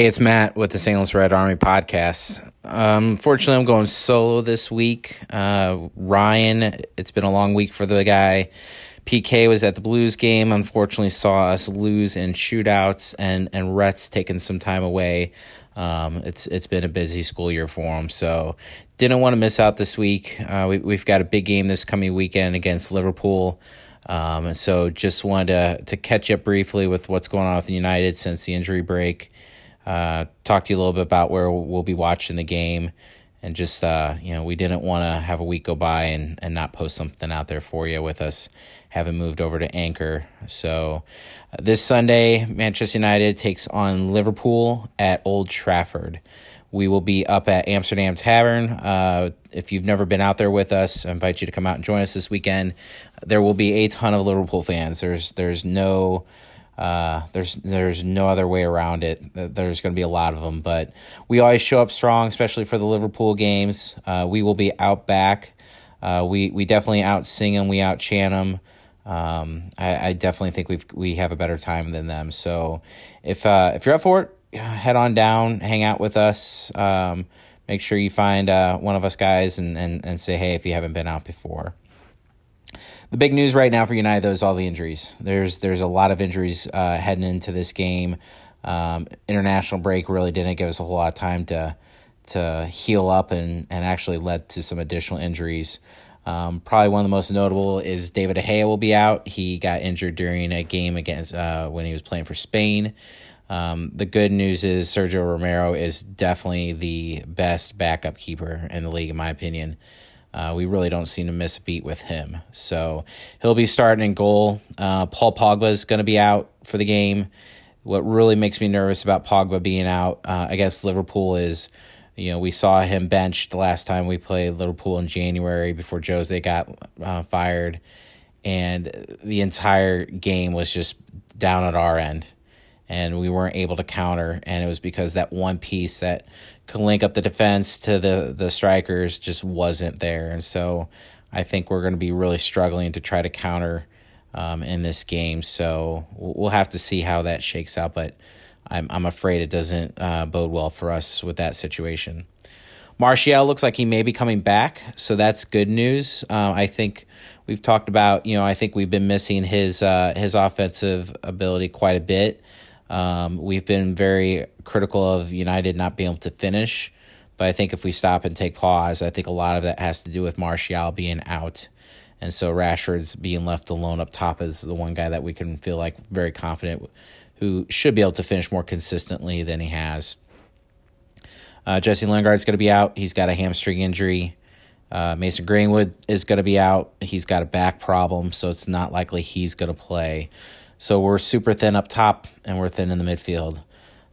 Hey, it's Matt with the. Louis Red Army podcast. Um, unfortunately, I'm going solo this week. Uh, Ryan, it's been a long week for the guy. PK was at the Blues game. Unfortunately, saw us lose in shootouts, and and Rhett's taken some time away. Um, it's it's been a busy school year for him, so didn't want to miss out this week. Uh, we, we've got a big game this coming weekend against Liverpool. Um, so just wanted to, to catch up briefly with what's going on with United since the injury break uh, talk to you a little bit about where we'll be watching the game. And just, uh, you know, we didn't want to have a week go by and, and not post something out there for you with us having moved over to Anchor. So uh, this Sunday, Manchester United takes on Liverpool at Old Trafford. We will be up at Amsterdam Tavern. Uh, if you've never been out there with us, I invite you to come out and join us this weekend. There will be a ton of Liverpool fans. There's there's no uh, there's there's no other way around it. There's going to be a lot of them, but we always show up strong, especially for the Liverpool games. Uh, we will be out back. Uh, we we definitely out sing them, we out chant them. Um, I, I, definitely think we've we have a better time than them. So if uh, if you're up for it, head on down, hang out with us. Um, make sure you find uh, one of us guys and, and and say hey if you haven't been out before the big news right now for United though is all the injuries. There's there's a lot of injuries uh, heading into this game. Um, international break really didn't give us a whole lot of time to to heal up and and actually led to some additional injuries. Um, probably one of the most notable is David De will be out. He got injured during a game against uh, when he was playing for Spain. Um, the good news is Sergio Romero is definitely the best backup keeper in the league, in my opinion. Uh, we really don't seem to miss a beat with him. So he'll be starting in goal. Uh, Paul Pogba is going to be out for the game. What really makes me nervous about Pogba being out uh, against Liverpool is, you know, we saw him benched the last time we played Liverpool in January before Jose got uh, fired, and the entire game was just down at our end and we weren't able to counter. And it was because that one piece that could link up the defense to the the strikers just wasn't there. And so I think we're going to be really struggling to try to counter um, in this game. So we'll have to see how that shakes out. But I'm I'm afraid it doesn't uh, bode well for us with that situation. Martial looks like he may be coming back, so that's good news. Uh, I think we've talked about, you know, I think we've been missing his uh, his offensive ability quite a bit. Um, we've been very critical of United not being able to finish, but I think if we stop and take pause, I think a lot of that has to do with Martial being out. And so Rashford's being left alone up top is the one guy that we can feel like very confident who should be able to finish more consistently than he has. Uh, Jesse Lingard's going to be out. He's got a hamstring injury. Uh, Mason Greenwood is going to be out. He's got a back problem, so it's not likely he's going to play. So we're super thin up top and we're thin in the midfield.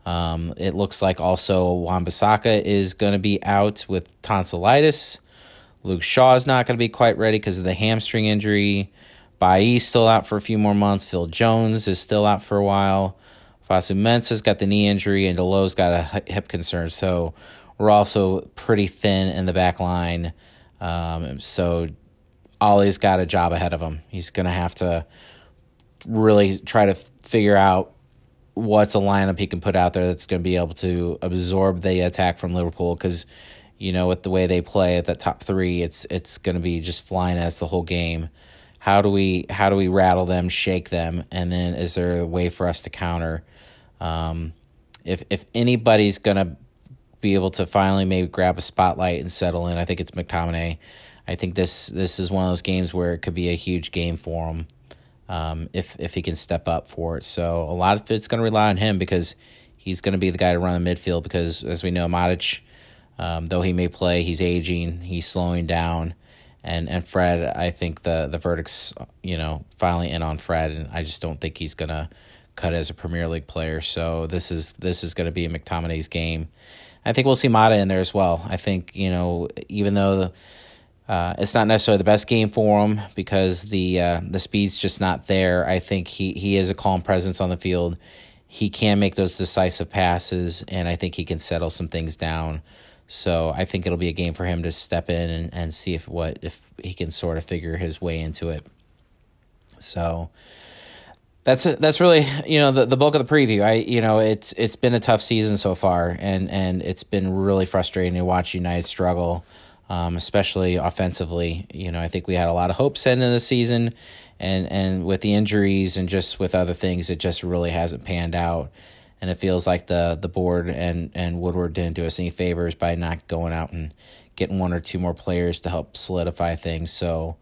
Um, it looks like also Wan-Bissaka is going to be out with tonsillitis. Luke Shaw is not going to be quite ready because of the hamstring injury. Bailly still out for a few more months. Phil Jones is still out for a while. Fosu Mensah's got the knee injury, and Dalot's got a hip concern. So we're also pretty thin in the back line. Um, so Ole's got a job ahead of him. He's going to have to really try to figure out what's a lineup he can put out there that's going to be able to absorb the attack from Liverpool because you know with the way they play at that top three it's it's going to be just flying as the whole game. How do we how do we rattle them shake them? And then is there a way for us to counter? Um, if if anybody's going to be able to finally maybe grab a spotlight and settle in I think it's McTominay. I think this this is one of those games where it could be a huge game for him um, if if he can step up for it. So a lot of it's going to rely on him because he's going to be the guy to run the midfield. Because as we know, Matic, um, though he may play, he's aging, he's slowing down, and and Fred, I think the the verdict's you know finally in on Fred, and I just don't think he's going to cut as a Premier League player. So this is this is going to be a McTominay's game. I think we'll see Mata in there as well. I think you know even though the uh, it's not necessarily the best game for him because the uh, the speed's just not there. I think he, he is a calm presence on the field. He can make those decisive passes, and I think he can settle some things down. So I think it'll be a game for him to step in and, and see if what if he can sort of figure his way into it. So that's that's really you know the, the bulk of the preview. I you know it's it's been a tough season so far, and and it's been really frustrating to watch United struggle, um, especially offensively. You know I think we had a lot of hopes heading into the season, and and with the injuries and just with other things, it just really hasn't panned out. And it feels like the the board and and Woodward didn't do us any favors by not going out and getting one or two more players to help solidify things. So.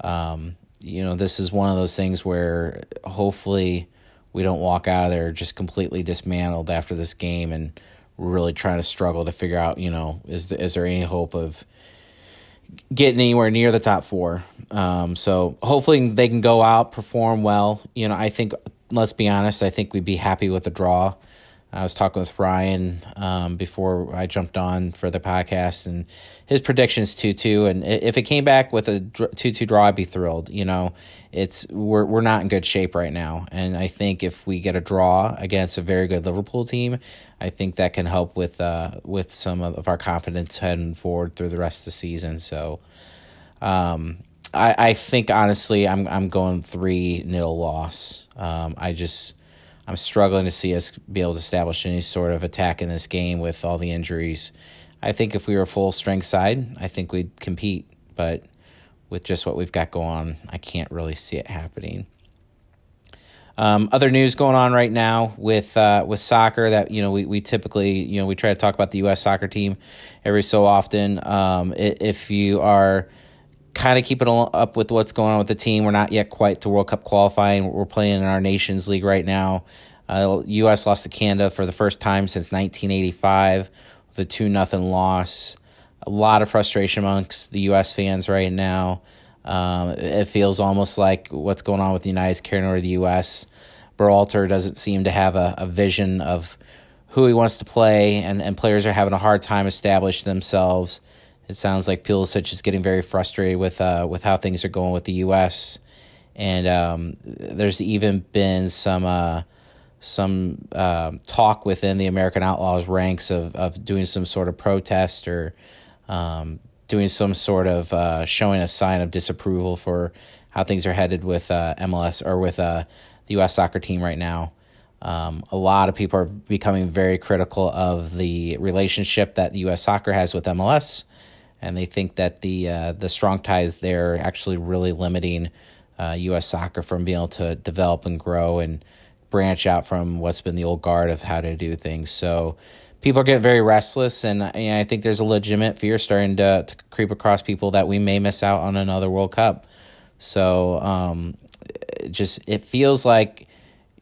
Um, you know, this is one of those things where hopefully we don't walk out of there just completely dismantled after this game and really trying to struggle to figure out, you know, is the, is there any hope of getting anywhere near the top four? Um, so hopefully they can go out, perform well. You know, I think, let's be honest, I think we'd be happy with a draw. I was talking with Ryan um, before I jumped on for the podcast, and his predictions two two. And if it came back with a two two draw, I'd be thrilled. You know, it's we're we're not in good shape right now, and I think if we get a draw against a very good Liverpool team, I think that can help with uh, with some of our confidence heading forward through the rest of the season. So, um, I I think honestly, I'm I'm going three nil loss. Um, I just I'm struggling to see us be able to establish any sort of attack in this game with all the injuries. I think if we were a full strength side, I think we'd compete, but with just what we've got going on, I can't really see it happening. Um, other news going on right now with uh, with soccer that you know we, we typically you know we try to talk about the U.S. soccer team every so often. Um, if you are kind of keeping up with what's going on with the team. We're not yet quite to World Cup qualifying. We're playing in our Nations League right now. Uh, U.S. lost to Canada for the first time since 1985 with a 2 nothing loss. A lot of frustration amongst the U.S. fans right now. Um, it feels almost like what's going on with the United carrying over the U.S. Berhalter doesn't seem to have a, a vision of who he wants to play, and, and players are having a hard time establishing themselves it sounds like Pulisic is getting very frustrated with uh, with how things are going with the U.S. And um, there's even been some uh, some uh, talk within the American Outlaws ranks of of doing some sort of protest or um, doing some sort of uh, showing a sign of disapproval for how things are headed with uh, MLS or with uh, the U.S. soccer team right now. Um, a lot of people are becoming very critical of the relationship that the U.S. soccer has with MLS and they think that the uh, the strong ties there are actually really limiting uh, U.S. soccer from being able to develop and grow and branch out from what's been the old guard of how to do things. So people are getting very restless, and, and I think there's a legitimate fear starting to, to creep across people that we may miss out on another World Cup. So um, it just it feels like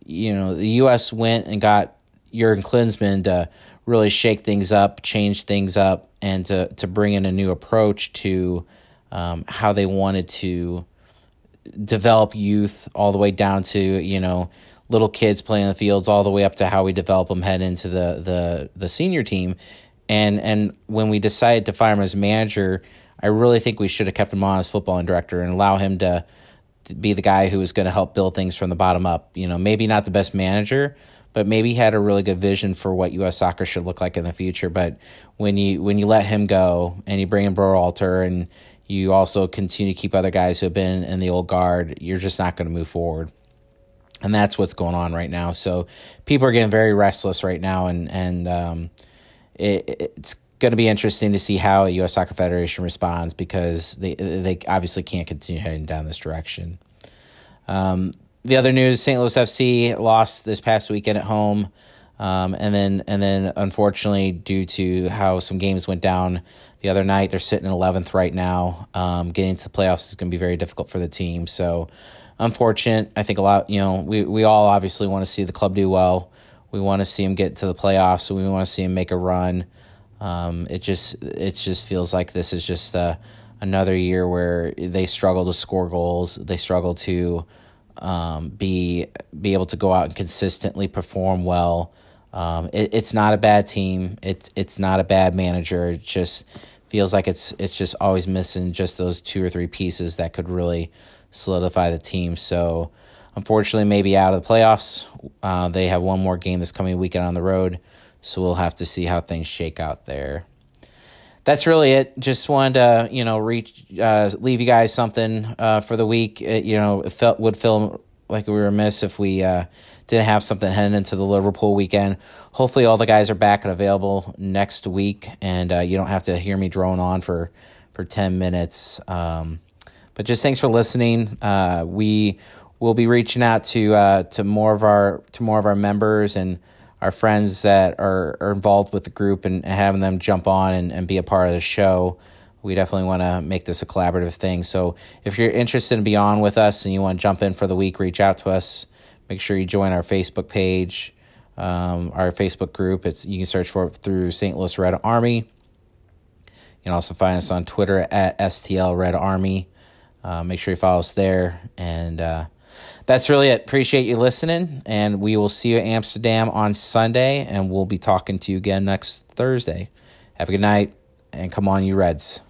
you know the U.S. went and got Jurgen Klinsmann to really shake things up, change things up, and to to bring in a new approach to um, how they wanted to develop youth all the way down to you know little kids playing in the fields all the way up to how we develop them head into the the the senior team. And and when we decided to fire him as manager I really think we should have kept him on as football director and allow him to, to be the guy who was going to help build things from the bottom up. You know maybe not the best manager but maybe had a really good vision for what U.S. soccer should look like in the future. But when you when you let him go and you bring in Berhalter and you also continue to keep other guys who have been in the old guard, you're just not going to move forward. And that's what's going on right now. So people are getting very restless right now, and and um, it, it's going to be interesting to see how U.S. Soccer Federation responds because they they obviously can't continue heading down this direction. Um, the other news: St. Louis FC lost this past weekend at home, um, and then and then unfortunately, due to how some games went down the other night, they're sitting in eleventh right now. Um, getting to the playoffs is going to be very difficult for the team. So, unfortunate. I think a lot. You know, we we all obviously want to see the club do well. We want to see them get to the playoffs. So we want to see them make a run. Um, it just it just feels like this is just uh, another year where they struggle to score goals. They struggle to um, be be able to go out and consistently perform well. Um, it, it's not a bad team. It's it's not a bad manager. It just feels like it's it's just always missing just those two or three pieces that could really solidify the team. So unfortunately, maybe out of the playoffs. Uh, they have one more game this coming weekend on the road, so we'll have to see how things shake out there that's really it. Just wanted to, you know, reach, uh, leave you guys something uh, for the week. It, you know, it felt would feel like we were remiss if we uh, didn't have something heading into the Liverpool weekend. Hopefully, all the guys are back and available next week, and uh, you don't have to hear me drone on for for ten minutes. Um, but just thanks for listening. Uh, we will be reaching out to uh, to more of our to more of our members and our friends that are, are involved with the group and, having them jump on and, and be a part of the show we definitely want to make this a collaborative thing. So if you're interested in on with us and you want to jump in for the week, reach out to us. Make sure you join our Facebook page, um, our Facebook group. It's you can search for it through St. Louis Red Army. You can also find us on Twitter at STL Red Army. Uh, make sure you follow us there. And uh, that's really it. Appreciate you listening. And we will see you at Amsterdam on Sunday. And we'll be talking to you again next Thursday. Have a good night. And come on, you Reds.